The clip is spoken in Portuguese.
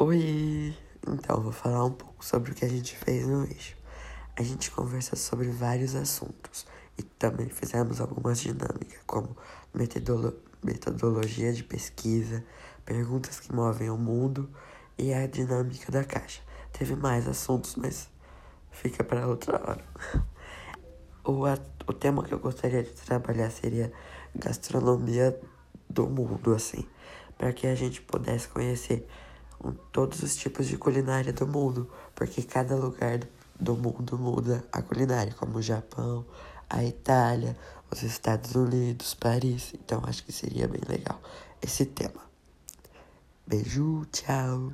Oi! Então, vou falar um pouco sobre o que a gente fez no eixo. A gente conversa sobre vários assuntos e também fizemos algumas dinâmicas, como metodolo metodologia de pesquisa, perguntas que movem o mundo e a dinâmica da caixa. Teve mais assuntos, mas fica para outra hora. O, o tema que eu gostaria de trabalhar seria gastronomia do mundo, assim, para que a gente pudesse conhecer todos os tipos de culinária do mundo, porque cada lugar do mundo muda a culinária, como o Japão, a Itália, os Estados Unidos, Paris. Então acho que seria bem legal esse tema. Beijo, tchau.